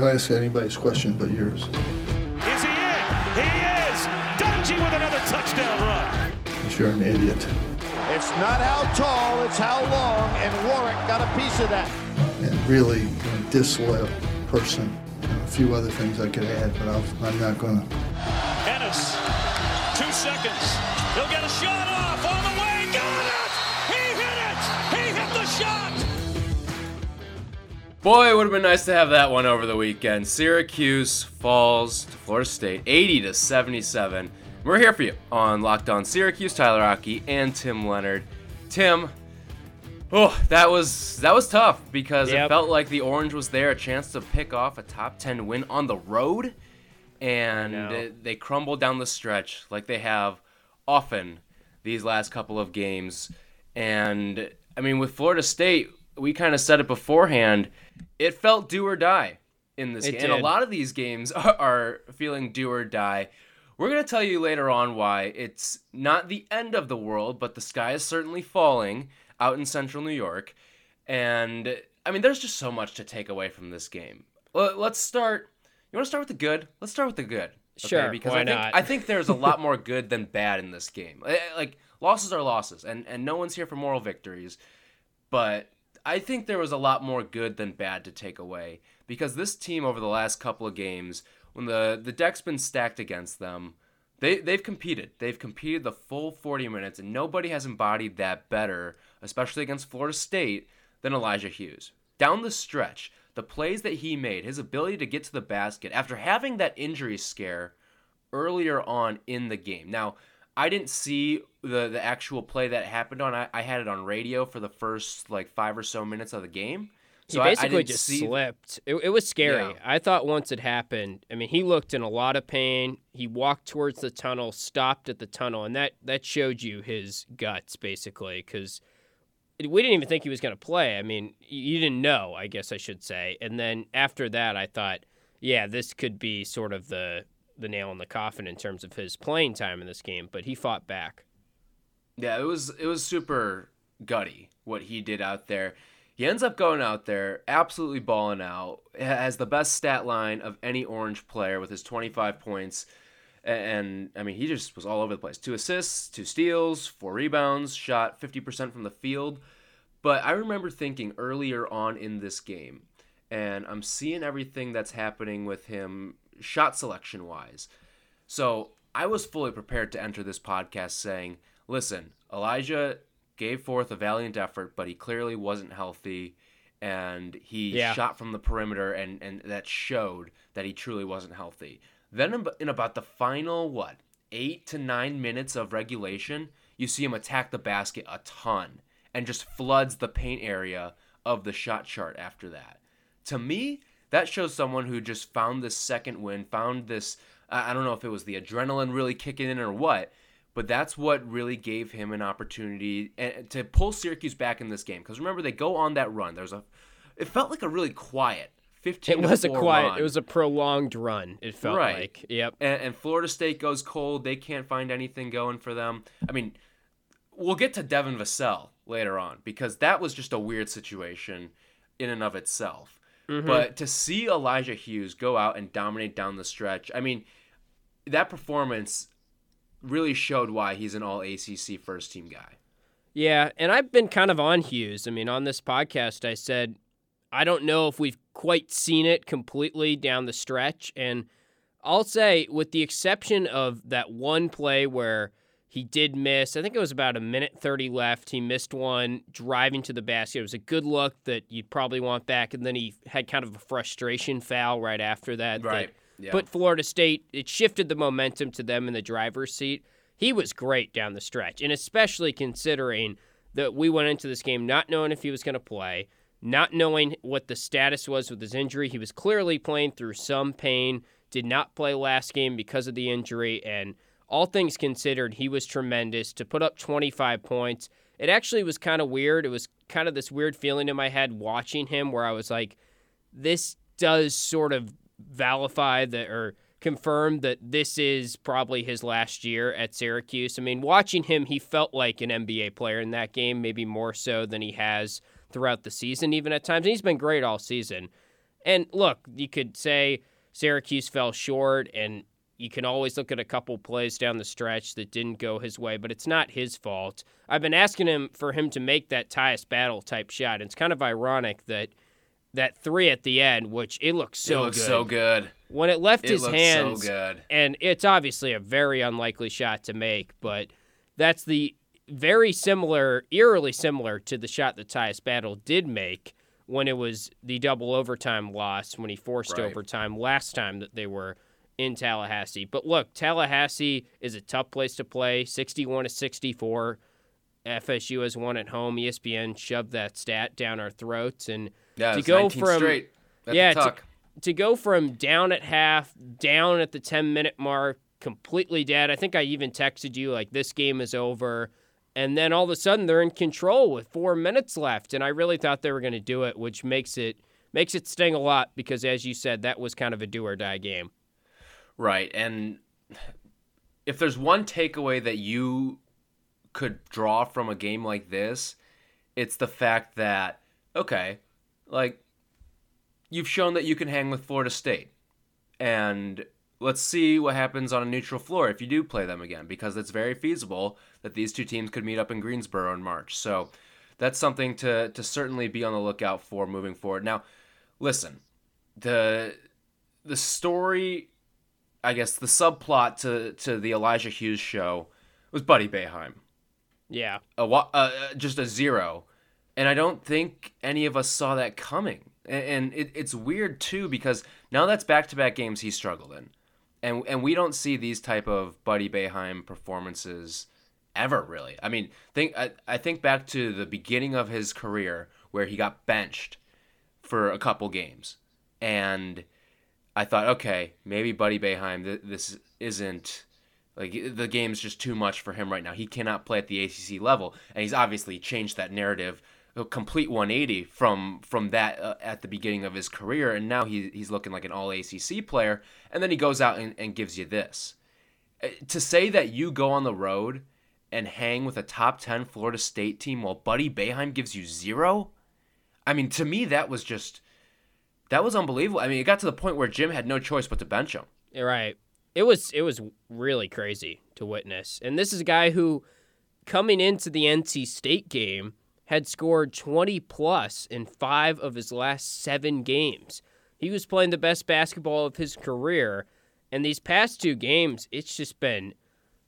I'll ask anybody's question but yours. Is he in? He is! Dungey with another touchdown run. You're an idiot. It's not how tall, it's how long, and Warwick got a piece of that. And really a disloyal person. And a few other things I could add, but I'll, I'm not going to. Ennis, two seconds. He'll get a shot off Boy, it would have been nice to have that one over the weekend. Syracuse falls to Florida State 80 to 77. We're here for you on Locked On Syracuse. Tyler Rocky and Tim Leonard. Tim, oh, that was that was tough because Yep. it felt like the Orange was there, a chance to pick off a top 10 win on the road, and it- they crumbled down the stretch like they have often these last couple of games. And I mean, with Florida State, we kind of said it beforehand. It felt do or die in this It game, and a lot of these games are, are feeling do or die. We're gonna tell you later on why it's not the end of the world, but the sky is certainly falling out in Central New York. And I mean, there's just so much to take away from this game. Well, let's start. You want to start with the good? Let's start with the good. Sure, Because why I think not? I think there's a lot more good than bad in this game. Eh, Like losses are losses, and and no one's here for moral victories. But I think there was a lot more good than bad to take away because this team over the last couple of games, when the the deck's been stacked against them, they they've competed. They've competed the full 40 minutes, and nobody has embodied that better, especially against Florida State, than Elijah Hughes. Down the stretch, the plays that he made, his ability to get to the basket after having that injury scare earlier on in the game. Now, I didn't see the the actual play that happened on. I, I had it on radio for the first like five or so minutes of the game. So he I- I basically didn't just see- slipped. It, it was scary. Yeah. I thought once it happened, I mean, he looked in a lot of pain. He walked towards the tunnel, stopped at the tunnel, and that that showed you his guts basically because we didn't even think he was going to play. I mean, you didn't know, I guess I should say. And then after that, I thought, yeah, this could be sort of the the nail in the coffin in terms of his playing time in this game. But he fought back. Yeah, it was it was super gutty what he did out there. He ends up going out there, absolutely balling out. Has the best stat line of any Orange player with his 25 points, and I mean he just was all over the place. Two assists, two steals, four rebounds, shot 50% from the field. But I remember thinking earlier on in this game, and I'm seeing everything that's happening with him shot selection wise. So I was fully prepared to enter this podcast saying, listen, Elijah gave forth a valiant effort, but he clearly wasn't healthy. And he Yeah. shot from the perimeter, and, and that showed that he truly wasn't healthy. Then, in, in about the final, what, eight to nine minutes of regulation, you see him attack the basket a ton and just floods the paint area of the shot chart after that. To me, that shows someone who just found this second win, found this. I don't know if it was the adrenaline really kicking in or what, but that's what really gave him an opportunity eh, to pull Syracuse back in this game. Because remember, they go on that run. There's a. It felt like a really quiet 15. It was a quiet. run. It was a prolonged run. It felt Right. like. Yep. and, and Florida State goes cold. They can't find anything going for them. I mean, we'll get to Devin Vassell later on because that was just a weird situation in and of itself. Mm-hmm. But to see Elijah Hughes go out and dominate down the stretch, I mean, that performance really showed why he's an all ACC first team guy. Yeah, and I've been kind of on Hughes. I mean, on this podcast, I said I don't know if we've quite seen it completely down the stretch, and I'll say, with the exception of that one play where he did miss, I think it was about a minute 30 left. He missed one driving to the basket. It was a good look that you'd probably want back, and then he had kind of a frustration foul right after that. that Right, yeah. Put Florida State, it shifted the momentum to them in the driver's seat. He was great down the stretch, and especially considering that we went into this game not knowing if he was going to play, not knowing what the status was with his injury. He was clearly playing through some pain, did not play last game because of the injury, and all things considered, he was tremendous to put up 25 points. It actually was kind of weird. It was kind of this weird feeling in my head watching him where I was like, this does sort of validify that or confirm that this is probably his last year at Syracuse. I mean, watching him, he felt like an NBA player in that game, maybe more so than he has throughout the season, even at times. And he's been great all season. And look, you could say Syracuse fell short, and you can always look at a couple plays down the stretch that didn't go his way, but it's not his fault. I've been asking him for him to make that Tyus Battle type shot. And it's kind of ironic that that three at the end, which it looks so it looks good. so good. When it left It his looks hands, so good. and it's obviously a very unlikely shot to make, but that's the very similar, eerily similar to the shot that Tyus Battle did make when it was the double overtime loss when he forced Right. overtime last time that they were in Tallahassee. But look, Tallahassee is a tough place to play, 61 to 64. FSU has won at home. ESPN shoved that stat down our throats and Yeah, to go from yeah, the to- to go from down at half, down at the 10 minute mark, completely dead. I think I even texted you like this game is over. And then all of a sudden they're in control with 4 minutes left and I really thought they were going to do it, which makes it makes it sting a lot because as you said that was kind of a do or die game. Right. And if there's one takeaway that you could draw from a game like this, it's the fact that, okay, like, you've shown that you can hang with Florida State. And let's see what happens on a neutral floor if you do play them again, because it's very feasible that these two teams could meet up in Greensboro in March. So that's something to, to certainly be on the lookout for moving forward. Now, listen, the the story I guess the subplot to to the Elijah Hughes show was Buddy Boeheim. Yeah. A uh, uh, just a zero, and I don't think any of us saw that coming. And, and it, it's weird too because now that's back to back games he struggled in, and and we don't see these type of Buddy Boeheim performances ever really. I mean, think I, I think back to the beginning of his career where he got benched for a couple games, and I thought, okay, maybe Buddy Boeheim, th- this isn't like the game's just too much for him right now. He cannot play at the ACC level, and he's obviously changed that narrative, a complete 180 from from that uh, at the beginning of his career, and now he, he's looking like an All ACC player. And then he goes out and, and gives you this. Uh, To say that you go on the road and hang with a top 10 Florida State team while Buddy Boeheim gives you zero, I mean, to me that was just that was unbelievable. I mean, it got to the point where Jim had no choice but to bench him. Right. It was it was really crazy to witness. And this is a guy who coming into the NC State game had scored 20 plus in 5 of his last 7 games. He was playing the best basketball of his career and these past two games it's just been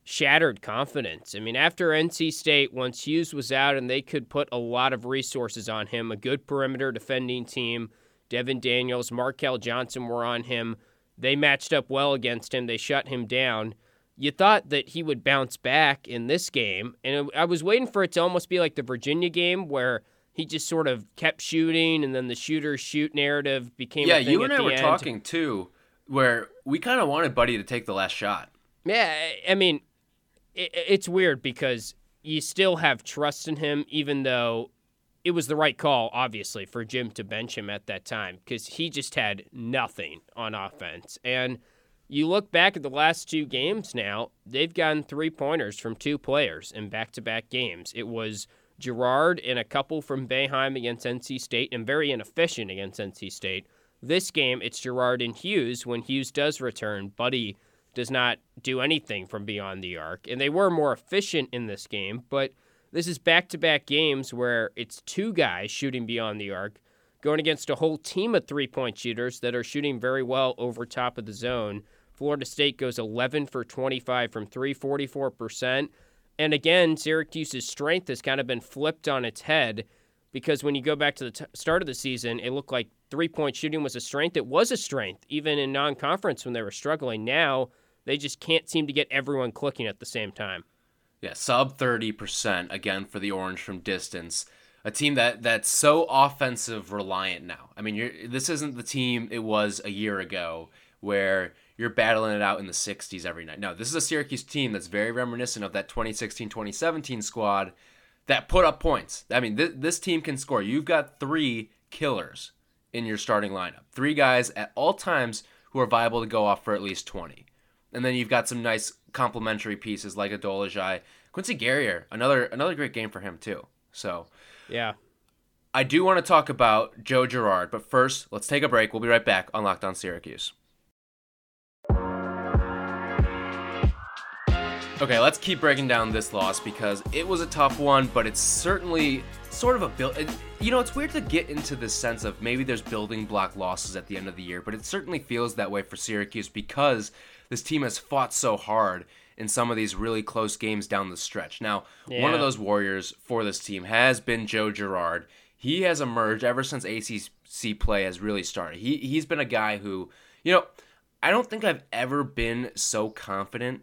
shattered confidence. I mean, after NC State, once Hughes was out and they could put a lot of resources on him, a good perimeter defending team, Devon Daniels, Markell Johnson were on him. They matched up well against him. They shut him down. You thought that he would bounce back in this game, and I was waiting for it to almost be like the Virginia game where he just sort of kept shooting, and then the shooter shoot narrative became yeah, you and I were end. talking too, where we kind of wanted Buddy to take the last shot. Yeah, I mean, it's weird because you still have trust in him, even though it was the right call, obviously, for Jim to bench him at that time because he just had nothing on offense. And you look back at the last two games now, they've gotten three pointers from two players in back to back games. It was Gerard and a couple from Boeheim against NC State and very inefficient against NC State. This game, it's Gerard and Hughes. When Hughes does return, Buddy does not do anything from beyond the arc. And they were more efficient in this game, but this is back to back games where it's two guys shooting beyond the arc going against a whole team of three point shooters that are shooting very well over top of the zone. Florida State goes 11 for 25 from three, 44%. And again, Syracuse's strength has kind of been flipped on its head because when you go back to the t- start of the season, it looked like three point shooting was a strength. It was a strength, even in non conference when they were struggling. Now, they just can't seem to get everyone clicking at the same time. Yeah, sub 30% again for the Orange from distance. A team that that's so offensive reliant now. I mean, you're, this isn't the team it was a year ago where you're battling it out in the 60s every night. No, this is a Syracuse team that's very reminiscent of that 2016-2017 squad that put up points. I mean, th- this team can score. You've got three killers in your starting lineup. Three guys at all times who are viable to go off for at least 20. And then you've got some nice complementary pieces like Adolajai. Quincy Guerrier, another another great game for him too. So Yeah. I do want to talk about Joe Girard, but first, let's take a break. We'll be right back on Locked On Syracuse. Okay, let's keep breaking down this loss because it was a tough one, but it's certainly sort of a build. You know, it's weird to get into this sense of maybe there's building block losses at the end of the year, but it certainly feels that way for Syracuse because this team has fought so hard in some of these really close games down the stretch. Now, yeah. one of those warriors for this team has been Joe Girard. He has emerged ever since ACC play has really started. He he's been a guy who, you know, I don't think I've ever been so confident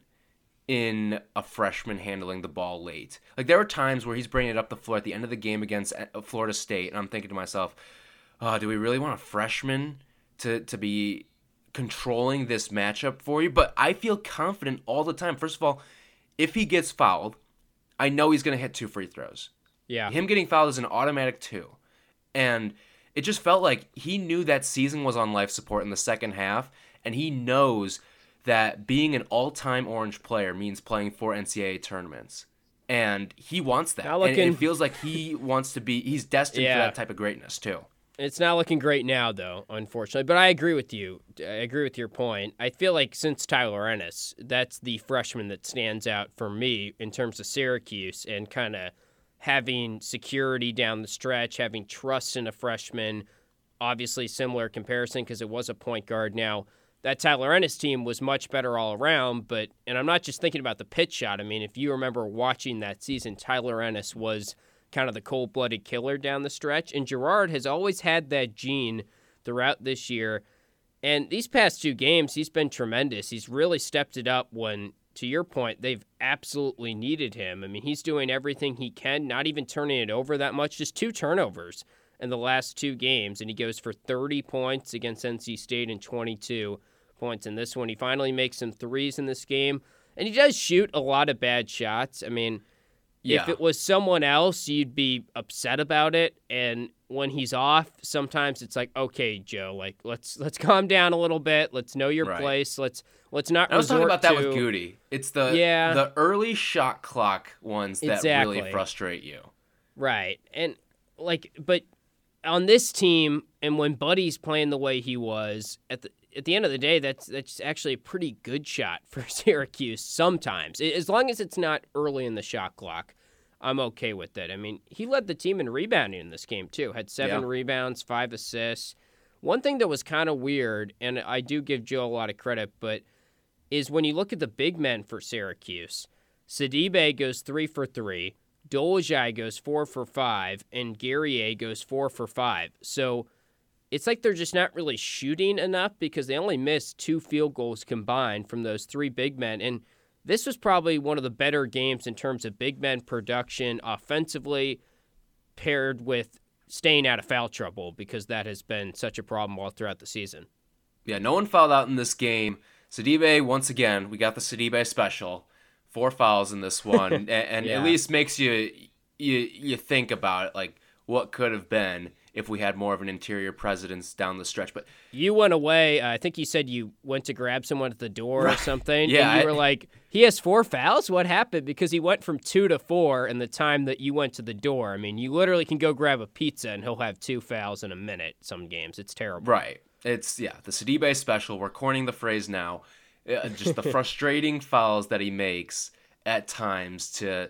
in a freshman handling the ball late. Like there were times where he's bringing it up the floor at the end of the game against uh, Florida State, and I'm thinking to myself, oh, do we really want a freshman to to be controlling this matchup for you? But I feel confident all the time. First of all, if he gets fouled, I know he's going to hit two free throws. Yeah. Him getting fouled is an automatic two. And it just felt like he knew that season was on life support in the second half, and he knows that being an all-time Orange player means playing for NCAA tournaments, and he wants that. Looking, and it feels like he wants to be. He's destined yeah. for that type of greatness too. It's not looking great now, though, unfortunately. But I agree with you. I agree with your point. I feel like since Tyler Ennis, that's the freshman that stands out for me in terms of Syracuse and kind of having security down the stretch, having trust in a freshman. Obviously, similar comparison because it was a point guard. Now, that Tyler Ennis team was much better all around. But and I'm not just thinking about the pitch shot. I mean, if you remember watching that season, Tyler Ennis was kind of the cold blooded killer down the stretch, and Gerard has always had that gene throughout this year. And these past two games, he's been tremendous. He's really stepped it up when, to your point, they've absolutely needed him. I mean, he's doing everything he can, not even turning it over that much, just two turnovers in the last two games. And he goes for 30 points against NC State and 22 points in this one. He finally makes some threes in this game, and he does shoot a lot of bad shots. I mean, yeah. if it was someone else, you'd be upset about it. And when he's off, sometimes it's like, okay, Joe, like let's let's calm down a little bit. Let's know your right. place. Let's let's not. I was talking about that to... with Goody. It's the yeah the early shot clock ones that exactly. really frustrate you. Right, and like, but on this team, and when Buddy's playing the way he was at the at the end of the day, that's that's actually a pretty good shot for Syracuse. Sometimes, as long as it's not early in the shot clock, I'm okay with it. I mean, he led the team in rebounding in this game too. Had seven yeah. rebounds, five assists. One thing that was kind of weird, and I do give Joe a lot of credit, but is when you look at the big men for Syracuse, Sidibe goes three for three, Dolezaj goes four for five, and Guerrier goes four for five. So it's like they're just not really shooting enough because they only missed two field goals combined from those three big men. And this was probably one of the better games in terms of big men production offensively, paired with staying out of foul trouble because that has been such a problem all throughout the season. Yeah, no one fouled out in this game. Sidibe, once again, we got the Sidibe special. Four fouls in this one, and, and yeah. at least makes you you you think about it, like what could have been if we had more of an interior presence down the stretch. But you went away. Uh, I think you said you went to grab someone at the door right. or something. yeah, and you were like, "He has four fouls. What happened?" Because he went from two to four in the time that you went to the door. I mean, you literally can go grab a pizza and he'll have two fouls in a minute. Some games, it's terrible. Right. It's yeah, the Sidibe special. We're coining the phrase now. Uh, just the frustrating fouls that he makes at times to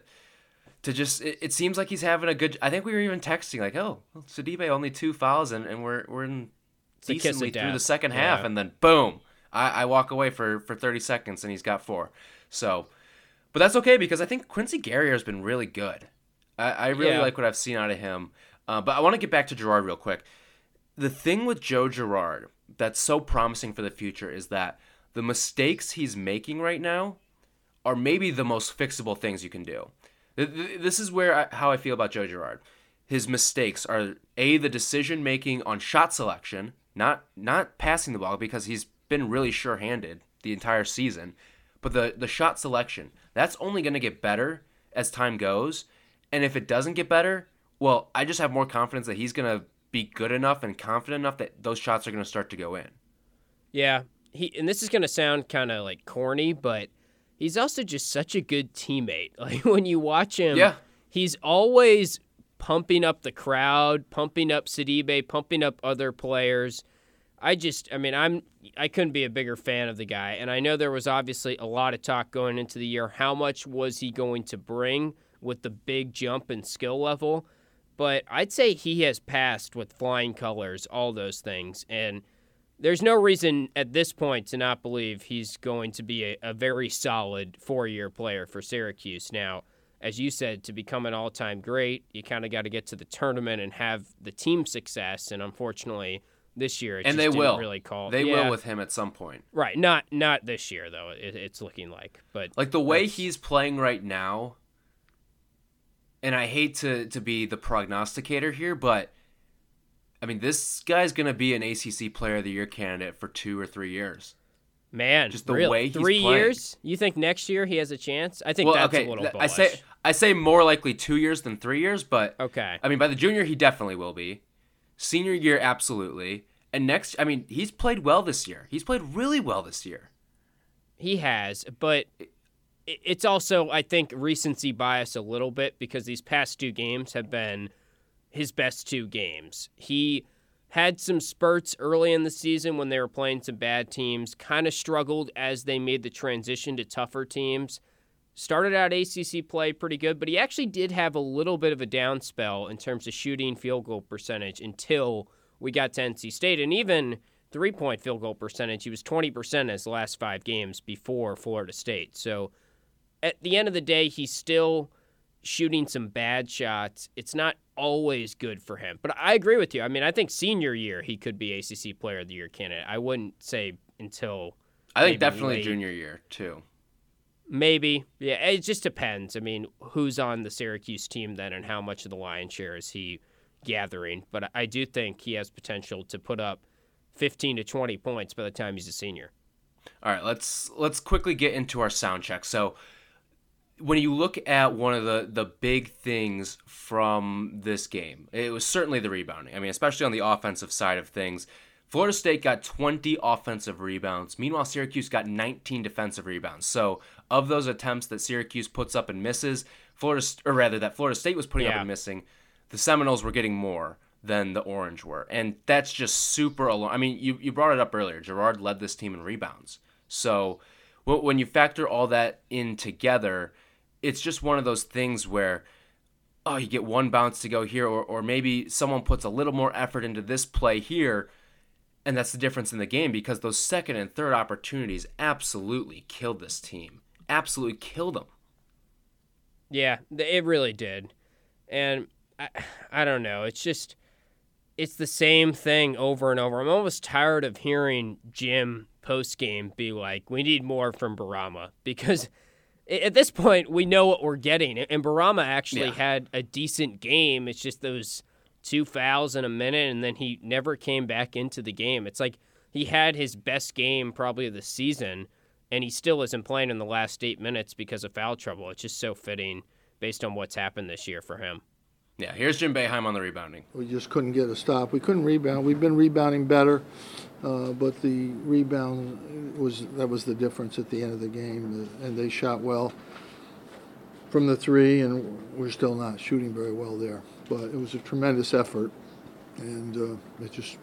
to just it, it, seems like he's having a good I think we were even texting like, oh, well, Sidibe only two fouls and, and we're we're in decently through the second half and then boom. I, I walk away for, for 30 seconds and he's got four. So, but that's okay because I think Quincy Guerrier has been really good. I, I really yeah. like what I've seen out of him. Uh, but I want to get back to Girard real quick. The thing with Joe Girard that's so promising for the future is that the mistakes he's making right now are maybe the most fixable things you can do. This is where I, how I feel about Joe Girard. His mistakes are a the decision making on shot selection, not not passing the ball because he's been really sure-handed the entire season, but the the shot selection. That's only going to get better as time goes, and if it doesn't get better, well, I just have more confidence that he's going to be good enough and confident enough that those shots are going to start to go in. Yeah, he and this is going to sound kind of like corny, but he's also just such a good teammate. Like when you watch him, yeah. he's always pumping up the crowd, pumping up Sidibe, pumping up other players. I just, I mean, I'm, I couldn't be a bigger fan of the guy. And I know there was obviously a lot of talk going into the year. How much was he going to bring with the big jump in skill level? But I'd say he has passed with flying colors, all those things. And there's no reason at this point to not believe he's going to be a, a very solid four year player for Syracuse. Now, as you said, to become an all time great, you kind of got to get to the tournament and have the team success. And unfortunately, this year, and they will really call. They yeah. will with him at some point. Right. Not not this year though. It, it's looking like, but like the way he's playing right now. And I hate to to be the prognosticator here, but I mean this guy's gonna be an ACC Player of the Year candidate for two or three years. Man, just the really? way he's three playing. years. You think next year he has a chance? I think well, that's okay, a little. th- I say I say more likely two years than three years, but okay. I mean by the junior he definitely will be. Senior year, absolutely. And next, I mean, he's played well this year. He's played really well this year. He has, but it's also, I think, recency bias a little bit because these past two games have been his best two games. He had some spurts early in the season when they were playing some bad teams, kind of struggled as they made the transition to tougher teams. Started out ACC play pretty good, but he actually did have a little bit of a down spell in terms of shooting field goal percentage until we got to NC State. And even three point field goal percentage, he was 20% his last five games before Florida State. So at the end of the day, he's still shooting some bad shots. It's not always good for him. But I agree with you. I mean, I think senior year, he could be ACC Player of the Year candidate. I wouldn't say until. I think definitely late. junior year, too. Maybe. Yeah, it just depends. I mean, who's on the Syracuse team then and how much of the lion's share is he gathering? But I do think he has potential to put up 15 to 20 points by the time he's a senior. All right, let's let's quickly get into our sound check. So, when you look at one of the the big things from this game, it was certainly the rebounding. I mean, especially on the offensive side of things. Florida State got 20 offensive rebounds. Meanwhile, Syracuse got 19 defensive rebounds. So, of those attempts that Syracuse puts up and misses, Florida or rather that Florida State was putting up and missing, the Seminoles were getting more than the Orange were. And that's just super alarming. I mean, you, you brought it up earlier. Gerard led this team in rebounds. So when you factor all that in together, it's just one of those things where, oh, you get one bounce to go here, or, or maybe someone puts a little more effort into this play here. And that's the difference in the game because those second and third opportunities absolutely killed this team. Absolutely killed them. Yeah, it really did. And I, I don't know. It's just, it's the same thing over and over. I'm almost tired of hearing Jim post game be like, we need more from Bourama because at this point, we know what we're getting. And Bourama actually Yeah. had a decent game. It's just those two fouls in a minute, and then he never came back into the game. It's like he had his best game probably of the season, and he still isn't playing in the last eight minutes because of foul trouble. It's just so fitting based on what's happened this year for him. Yeah, here's Jim Boeheim on the rebounding. We just couldn't get a stop. We couldn't rebound. We've been rebounding better, uh, but the rebound was that was the difference at the end of the game. And they shot well from the three, and we're still not shooting very well there. But it was a tremendous effort, and uh, it just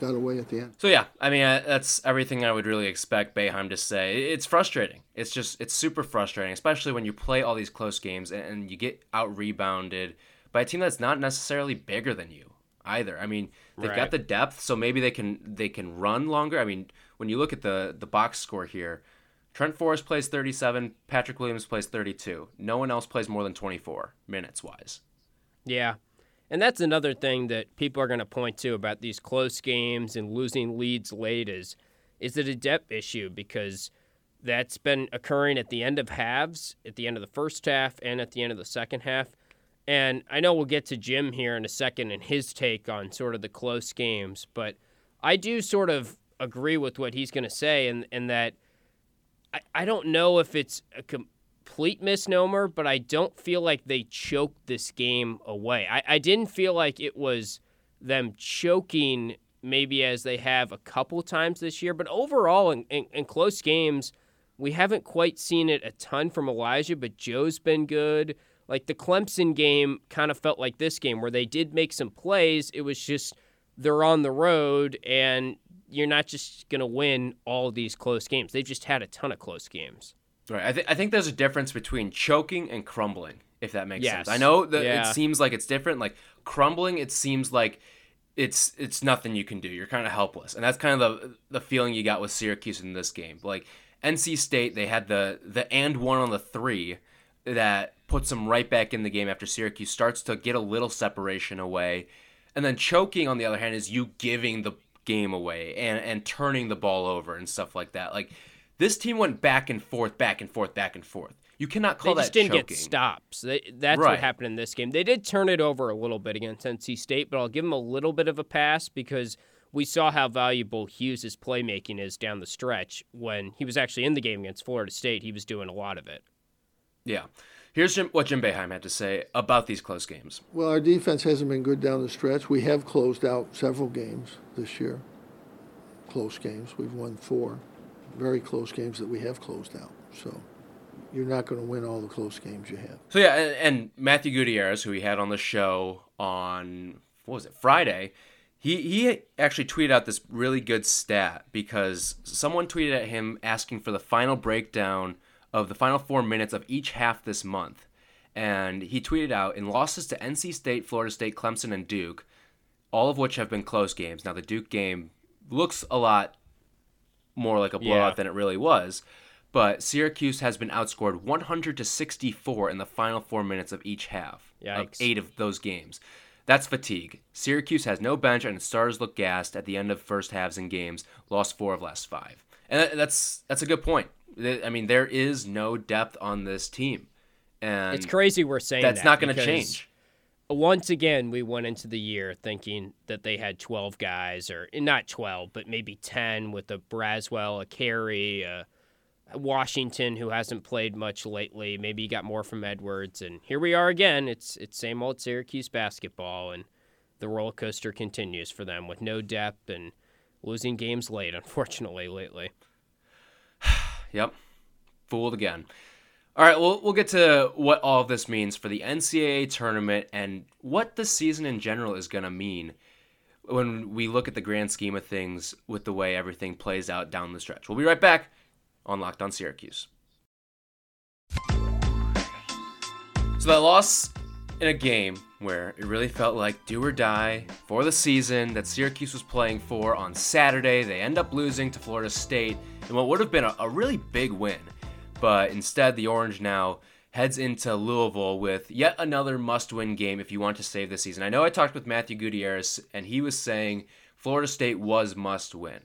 got away at the end. So yeah, I mean uh, that's everything I would really expect Boeheim to say. It's frustrating. It's just it's super frustrating, especially when you play all these close games and, and you get out rebounded by a team that's not necessarily bigger than you either. I mean, they've Right. got the depth, so maybe they can they can run longer. I mean, when you look at the the box score here, Trent Forrest plays 37, Patrick Williams plays 32. No one else plays more than 24 minutes wise. Yeah. And that's another thing that people are going to point to about these close games and losing leads late is is it a depth issue because that's been occurring at the end of halves, at the end of the first half and at the end of the second half. And I know we'll get to Jim here in a second and his take on sort of the close games, but I do sort of agree with what he's going to say and and that I, I don't know if it's a complete misnomer, but I don't feel like they choked this game away. I, I didn't feel like it was them choking maybe as they have a couple times this year, but overall in, in, in close games, we haven't quite seen it a ton from Elijah, but Joe's been good. Like the Clemson game kind of felt like this game where they did make some plays. It was just they're on the road and you're not just going to win all these close games. They've just had a ton of close games. Right. I, th- I think there's a difference between choking and crumbling, if that makes Yes. sense. I know that Yeah. it seems like it's different. Like crumbling, it seems like it's it's nothing you can do. You're kind of helpless, and that's kind of the the feeling you got with Syracuse in this game. Like NC State, they had the the and one on the three that puts them right back in the game after Syracuse starts to get a little separation away, and then choking on the other hand is you giving the game away and and turning the ball over and stuff like that. Like this team went back and forth, back and forth, back and forth. You cannot call that. they just that didn't choking. get stops. They, that's Right. what happened in this game. They did turn it over a little bit against NC State, but I'll give them a little bit of a pass because we saw how valuable Hughes' playmaking is down the stretch. When he was actually in the game against Florida State, he was doing a lot of it. Yeah. Here's Jim, what Jim Boeheim had to say about these close games. Well, our defense hasn't been good down the stretch. We have closed out several games this year. Close games. We've won four. Very close games that we have closed out. So you're not going to win all the close games you have. So yeah, and, and Matthew Gutierrez, who we had on the show on what was it Friday, he he actually tweeted out this really good stat because someone tweeted at him asking for the final breakdown of the final four minutes of each half this month, and he tweeted out in losses to NC State, Florida State, Clemson, and Duke, all of which have been close games. Now the Duke game looks a lot more like a blowout Yeah. than it really was. But Syracuse has been outscored 100 to 64 in the final four minutes of each half of eight of those games. That's fatigue. Syracuse has no bench and its starters look gassed at the end of first halves in games. Lost four of last five, and that's that's a good point. I mean, there is no depth on this team, and It's crazy we're saying that's that not going to change. Once again, we went into the year thinking that they had 12 guys, or eh, not 12, but maybe 10 with a Braswell, a Carey, a Washington who hasn't played much lately. Maybe you got more from Edwards, and here we are again. It's it's same old Syracuse basketball, and the roller coaster continues for them with no depth and losing games late, unfortunately, lately. Yep. Fooled again. All right, we'll, we'll get to what all of this means for the NCAA tournament and what the season in general is going to mean when we look at the grand scheme of things with the way everything plays out down the stretch. We'll be right back on Locked on Syracuse. So that loss in a game where it really felt like do or die for the season that Syracuse was playing for on Saturday. They end up losing to Florida State in what would have been a, a really big win. But instead, the Orange now heads into Louisville with yet another must win game if you want to save the season. I know I talked with Matthew Gutierrez, and he was saying Florida State was must win.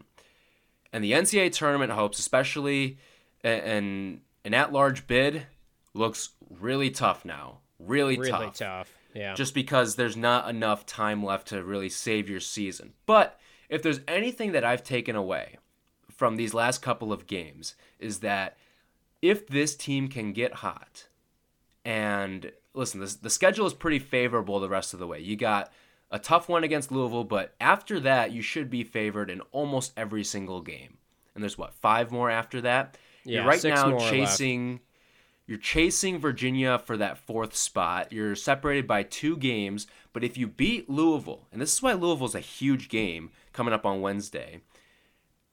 And the NCAA tournament hopes, especially an, an at large bid, looks really tough now. Really, Really tough tough. Yeah. just because there's not enough time left to really save your season. But if there's anything that I've taken away from these last couple of games is that if this team can get hot and listen, this, the schedule is pretty favorable the rest of the way. You got a tough one against Louisville, but after that, you should be favored in almost every single game. And there's what, five more after that? Yeah, You're right now more left. chasing you're chasing Virginia for that fourth spot. You're separated by two games, but if you beat Louisville, and this is why Louisville's a huge game coming up on Wednesday,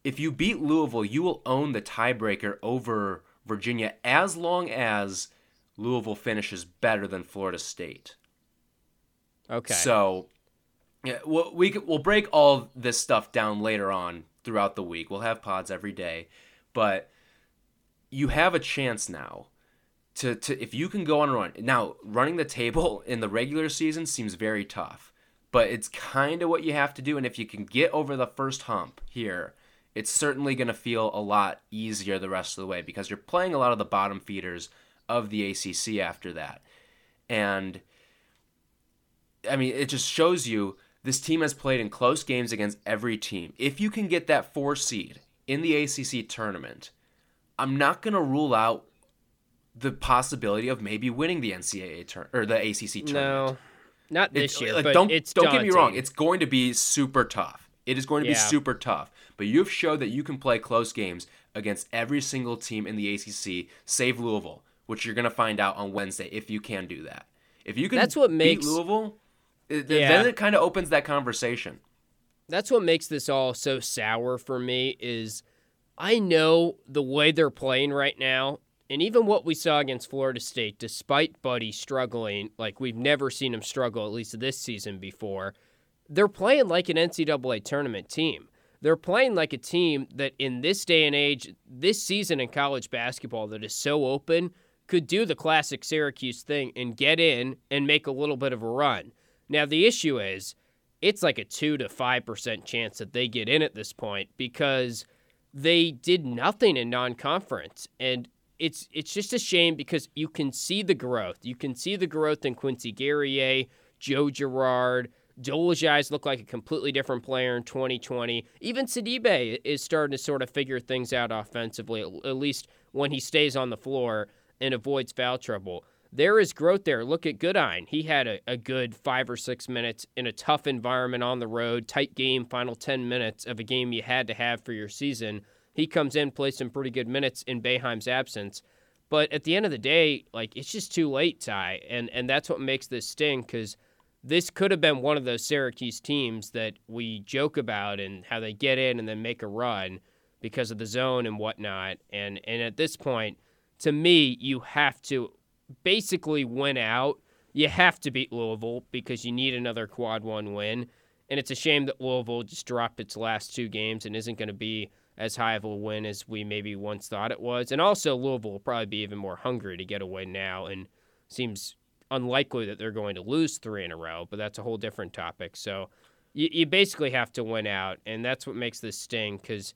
if you beat Louisville, you will own the tiebreaker over Virginia as long as Louisville finishes better than Florida State. okay. So, yeah, we'll, we we'll break all this stuff down later on throughout the week. We'll have pods every day, but you have a chance now to to if you can go on a run. Now, running the table in the regular season seems very tough, but it's kind of what you have to do. And if you can get over the first hump here, it's certainly going to feel a lot easier the rest of the way because you're playing a lot of the bottom feeders of the ACC after that, and I mean, it just shows you this team has played in close games against every team. If you can get that four seed in the ACC tournament, I'm not going to rule out the possibility of maybe winning the NCAA turn or the ACC tournament. no, not this It's- year. like, but don't it's don't get me wrong. It's going to be super tough. It is going to be super tough. But you've showed that you can play close games against every single team in the ACC, save Louisville, which you're going to find out on Wednesday if you can do that. If you can That's what beat makes- Louisville, eh, it, Yeah. then it kind of opens that conversation. that's what makes this all so sour for me is I know the way they're playing right now, and even what we saw against Florida State, despite Buddy struggling, like we've never seen him struggle, at least this season before, they're playing like an NCAA tournament team. They're playing like a team that in this day and age, this season in college basketball that is so open, could do the classic Syracuse thing and get in and make a little bit of a run. Now, the issue is, it's like a 2 to 5% chance that they get in at this point because they did nothing in non-conference and it's it's just a shame because you can see the growth. You can see the growth in Quincy Guerrier, Joe Girard, Dolezaj's look like a completely different player in 2020. Even Sidibe is starting to sort of figure things out offensively, at- least when he stays on the floor and avoids foul trouble. There is growth there. Look at Goodine. He had a, a good five or six minutes in a tough environment on the road, tight game, final 10 minutes of a game you had to have for your season. He comes in, plays some pretty good minutes in Boeheim's absence. But at the end of the day, like it's just too late, Ty, and and that's what makes this sting because this could have been one of those Syracuse teams that we joke about and how they get in and then make a run because of the zone and whatnot. And and at this point, to me, you have to basically win out. You have to beat Louisville because you need another quad one win. And it's a shame that Louisville just dropped its last two games and isn't going to be as high of a win as we maybe once thought it was. And also, Louisville will probably be even more hungry to get a win now and seems unlikely that they're going to lose three in a row, but that's a whole different topic. So you, you basically have to win out, and that's what makes this sting because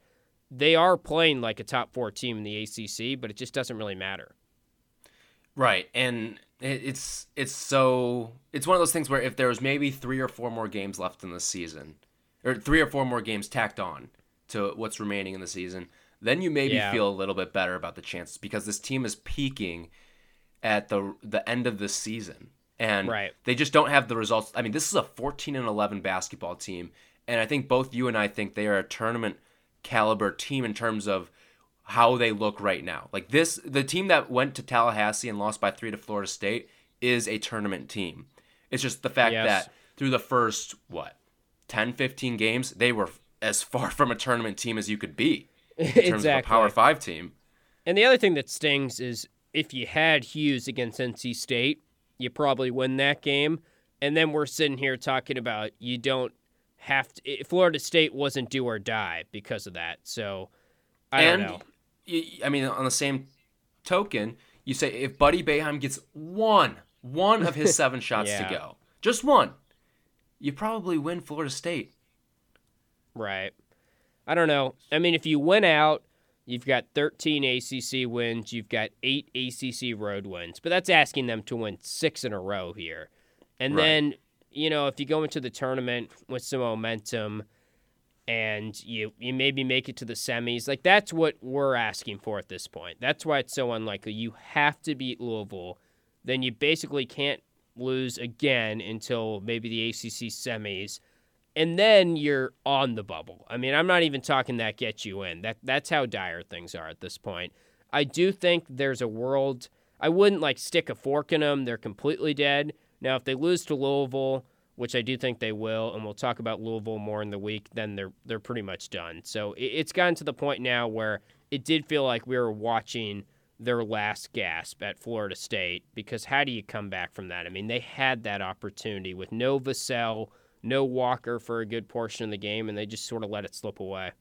they are playing like a top four team in the ACC, but it just doesn't really matter. Right, and it's it's so it's one of those things where if there was maybe three or four more games left in the season, or three or four more games tacked on to what's remaining in the season, then you maybe Yeah. feel a little bit better about the chances because this team is peaking at the the end of the season, and Right. they just don't have the results. I mean, this is a 14 and 11 basketball team, and I think both you and I think they are a tournament caliber team in terms of how they look right now. Like this, the team that went to Tallahassee and lost by three to Florida State is a tournament team. It's just the fact Yes. that through the first, what, 10, 15 games, they were as far from a tournament team as you could be in terms of a Power Five team. And the other thing that stings is if you had Hughes against NC State, you probably win that game. And then we're sitting here talking about you don't have to. Florida State wasn't do or die because of that. So I and don't know. I mean, on the same token, you say if Buddy Boeheim gets one, one of his seven shots Yeah. to go, just one, you probably win Florida State. Right. I don't know. I mean, if you win out, you've got 13 ACC wins, you've got eight ACC road wins, but that's asking them to win six in a row here. And Right. then, you know, if you go into the tournament with some momentum and you you maybe make it to the semis, like that's what we're asking for at this point. That's why it's so unlikely. You have to beat Louisville. Then you basically can't lose again until maybe the ACC semis and then you're on the bubble. I mean, I'm not even talking that gets you in. That that's how dire things are at this point. I do think there's a world. I wouldn't like stick a fork in them. They're completely dead. Now, if they lose to Louisville, which I do think they will, and we'll talk about Louisville more in the week, then they're they're pretty much done. So it, it's gotten to the point now where it did feel like we were watching their last gasp at Florida State because how do you come back from that? I mean, they had that opportunity with no Vassell, no Walker for a good portion of the game, and they just sort of let it slip away.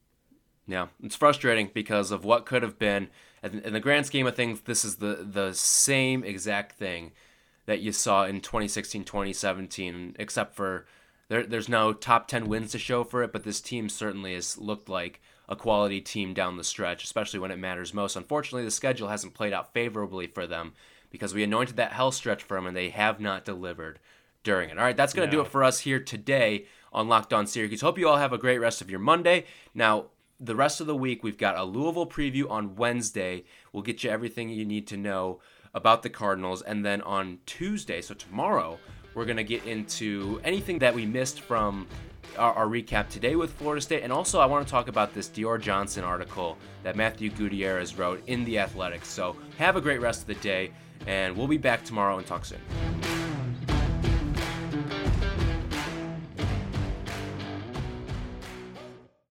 Yeah, it's frustrating because of what could have been. In the grand scheme of things, this is the the same exact thing that you saw in 2016, 2017, except for there, there's no top 10 wins to show for it, but this team certainly has looked like a quality team down the stretch, especially when it matters most. Unfortunately, the schedule hasn't played out favorably for them because we anointed that hell stretch for them and they have not delivered during it. All right, that's going to do it for us here today on Locked On Syracuse. Hope you all have a great rest of your Monday. Now, the rest of the week, we've got a Louisville preview on Wednesday. We'll get you everything you need to know about the Cardinals. And then on Tuesday, so tomorrow, we're going to get into anything that we missed from our, our, recap today with Florida State, and also I want to talk about this Dior Johnson article that Matthew Gutierrez wrote in The Athletic. So have a great rest of the day, and we'll be back tomorrow and talk soon.